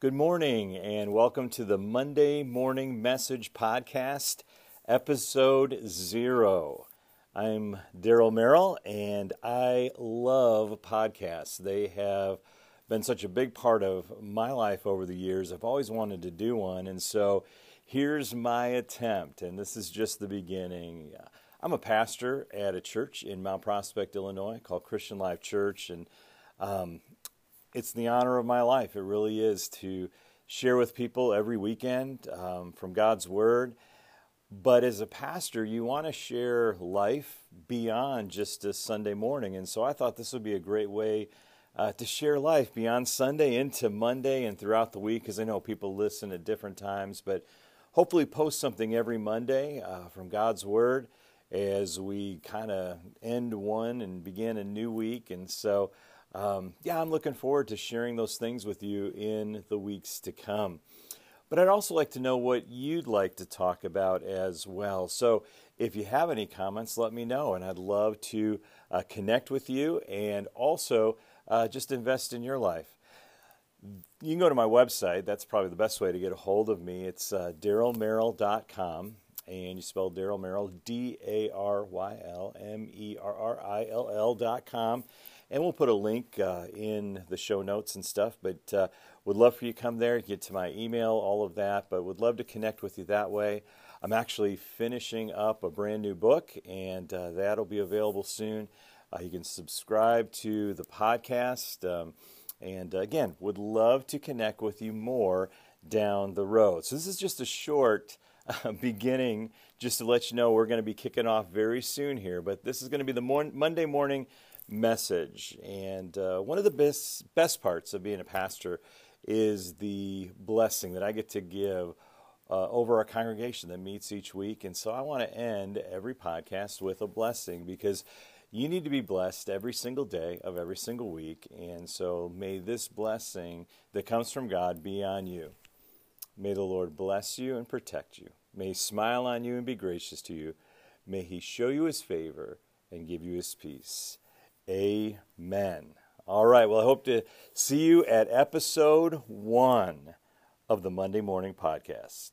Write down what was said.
Good morning, and welcome to the Monday Morning Message Podcast, episode zero. I'm Daryl Merrill, and I love podcasts. They have been such a big part of my life over the years. I've always wanted to do one, and so here's my attempt, and this is just the beginning. I'm a pastor at a church in Mount Prospect, Illinois, called Christian Life Church, and um, it's the honor of my life. It really is to share with people every weekend um, from God's Word. But as a pastor, you want to share life beyond just a Sunday morning. And so I thought this would be a great way uh, to share life beyond Sunday into Monday and throughout the week, because I know people listen at different times. But hopefully, post something every Monday uh, from God's Word as we kind of end one and begin a new week. And so um, yeah, I'm looking forward to sharing those things with you in the weeks to come. But I'd also like to know what you'd like to talk about as well. So if you have any comments, let me know, and I'd love to uh, connect with you and also uh, just invest in your life. You can go to my website. That's probably the best way to get a hold of me. It's uh, darylmerrill.com, and you spell Daryl Merrill, D A R Y L M E R R I L L dot com. and we'll put a link uh, in the show notes and stuff. But uh, would love for you to come there, get to my email, all of that. But would love to connect with you that way. I'm actually finishing up a brand new book, and uh, that'll be available soon. Uh, you can subscribe to the podcast. Um, and uh, again, would love to connect with you more down the road. So, this is just a short uh, beginning, just to let you know we're going to be kicking off very soon here. But this is going to be the mor- Monday morning message. And uh, one of the best, best parts of being a pastor is the blessing that I get to give uh, over our congregation that meets each week. And so I want to end every podcast with a blessing because you need to be blessed every single day of every single week. And so may this blessing that comes from God be on you. May the Lord bless you and protect you. May he smile on you and be gracious to you. May he show you his favor and give you his peace. Amen. All right. Well, I hope to see you at episode one of the Monday Morning Podcast.